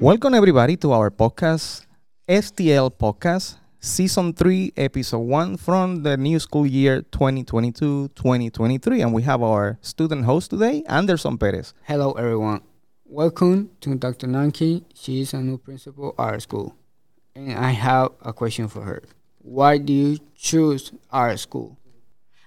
Welcome, everybody, to our podcast, STL Podcast, Season 3, Episode 1 from the new school year 2022 2023. And we have our student host today, Anderson Perez. Hello, everyone. Welcome to Dr. Nankin. She is a new principal at our school. And I have a question for her. Why do you choose our school?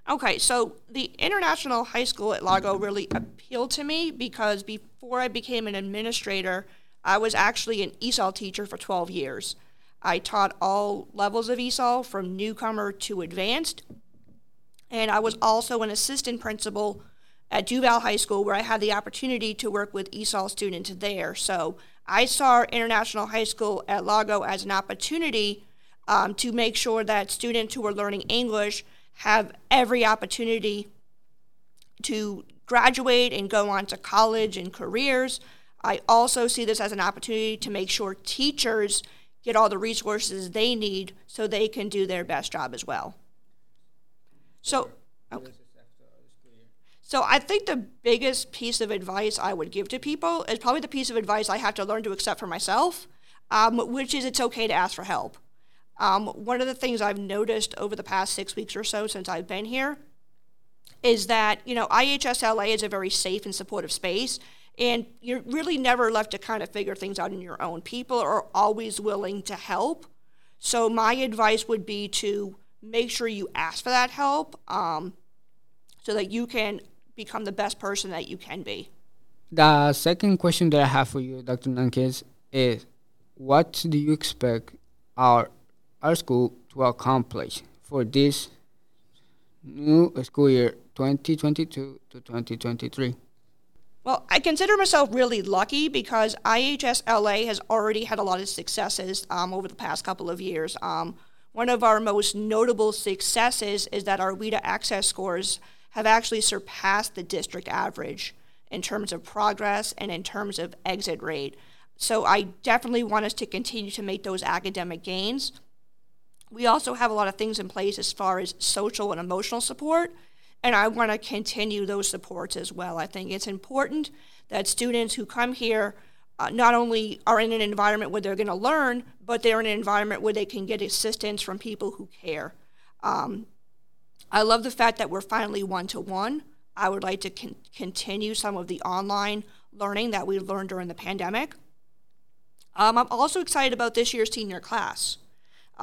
Okay, so the International High School at Largo really appealed to me because before I became an administrator, I was actually an ESOL teacher for 12 years. I taught all levels of ESOL from newcomer to advanced. And I was also an assistant principal at Duval High School where I had the opportunity to work with ESOL students there. So I saw International High School at Largo as an opportunity um, to make sure that students who are learning English have every opportunity to graduate and go on to college and careers. I also see this as an opportunity to make sure teachers get all the resources they need so they can do their best job as well. So, okay. So I think the biggest piece of advice I would give to people is probably the piece of advice I have to learn to accept for myself, um, which is it's okay to ask for help. Um, one of the things I've noticed over the past six weeks or so since I've been here is that you know IHSLA is a very safe and supportive space, and you're really never left to kind of figure things out on your own. People are always willing to help. So my advice would be to make sure you ask for that help, um, so that you can become the best person that you can be. The second question that I have for you, Dr. Nankin, is what do you expect our our school to accomplish for this new school year 2022 to 2023? Well, I consider myself really lucky because IHS LA has already had a lot of successes um, over the past couple of years. Um, one of our most notable successes is that our WIDA access scores have actually surpassed the district average in terms of progress and in terms of exit rate. So I definitely want us to continue to make those academic gains. We also have a lot of things in place as far as social and emotional support, and I want to continue those supports as well. I think it's important that students who come here uh, not only are in an environment where they're going to learn, but they're in an environment where they can get assistance from people who care. Um, I love the fact that we're finally one to one. I would like to con- continue some of the online learning that we learned during the pandemic. Um, I'm also excited about this year's senior class.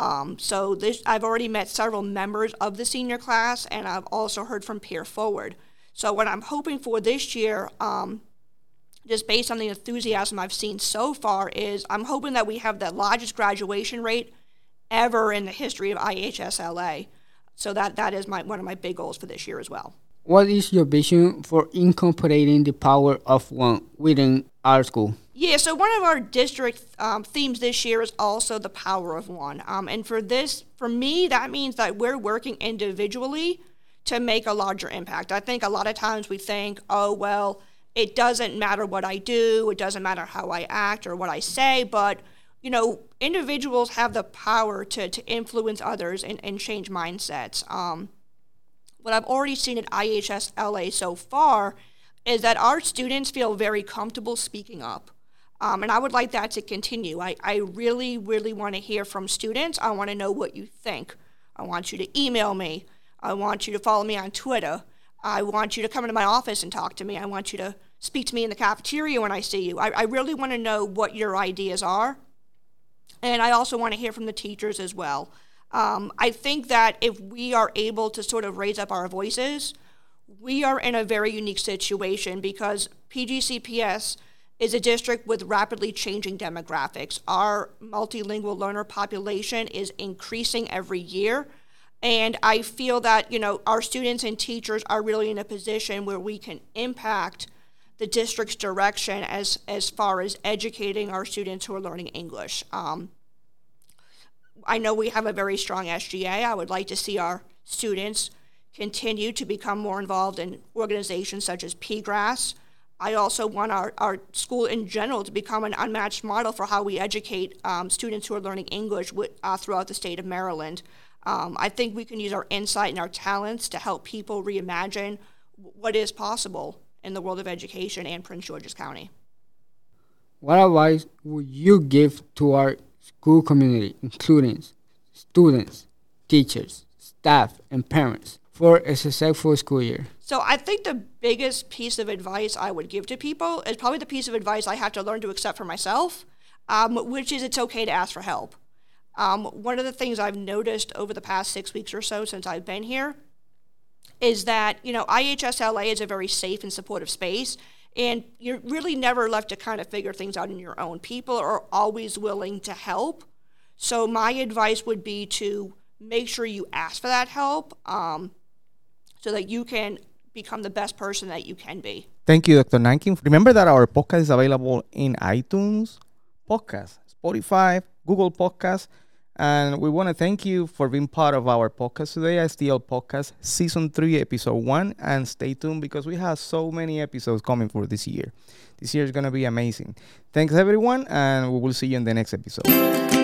Um, so this, I've already met several members of the senior class, and I've also heard from Peer Forward. So what I'm hoping for this year, um, just based on the enthusiasm I've seen so far, is I'm hoping that we have the largest graduation rate ever in the history of IHSLA. So that that is my one of my big goals for this year as well. What is your vision for incorporating the power of one within our school? Yeah, so one of our district um, themes this year is also the power of one. Um, and for this, for me, that means that we're working individually to make a larger impact. I think a lot of times we think, oh, well, it doesn't matter what I do, it doesn't matter how I act or what I say, but you know, individuals have the power to, to influence others and, and change mindsets. Um, what I've already seen at IHS LA so far is that our students feel very comfortable speaking up. Um, and I would like that to continue. I, I really, really want to hear from students. I want to know what you think. I want you to email me. I want you to follow me on Twitter. I want you to come into my office and talk to me. I want you to speak to me in the cafeteria when I see you. I, I really want to know what your ideas are. And I also want to hear from the teachers as well. Um, I think that if we are able to sort of raise up our voices, we are in a very unique situation because PGCPS is a district with rapidly changing demographics. Our multilingual learner population is increasing every year. And I feel that, you know, our students and teachers are really in a position where we can impact the district's direction as, as far as educating our students who are learning English. Um, I know we have a very strong SGA. I would like to see our students continue to become more involved in organizations such as PGRAS, I also want our, our school in general to become an unmatched model for how we educate um, students who are learning English with, uh, throughout the state of Maryland. Um, I think we can use our insight and our talents to help people reimagine what is possible in the world of education and Prince George's County. what advice would you give to our school community, including students, teachers, staff, and parents, for a successful school year? So I think the biggest piece of advice I would give to people is probably the piece of advice I have to learn to accept for myself, um, which is it's okay to ask for help. Um, one of the things I've noticed over the past six weeks or so since I've been here is that you know IHSLA is a very safe and supportive space, and you're really never left to kind of figure things out on your own. People are always willing to help. So my advice would be to make sure you ask for that help, um, so that you can become the best person that you can be. Thank you, Dr. Nankin. Remember that our podcast is available in iTunes, Podcast, Spotify, Google Podcast. And we want to thank you for being part of our podcast today, STL Podcast, Season 3, Episode 1. And stay tuned because we have so many episodes coming for this year. This year is going to be amazing. Thanks, everyone, and we will see you in the next episode.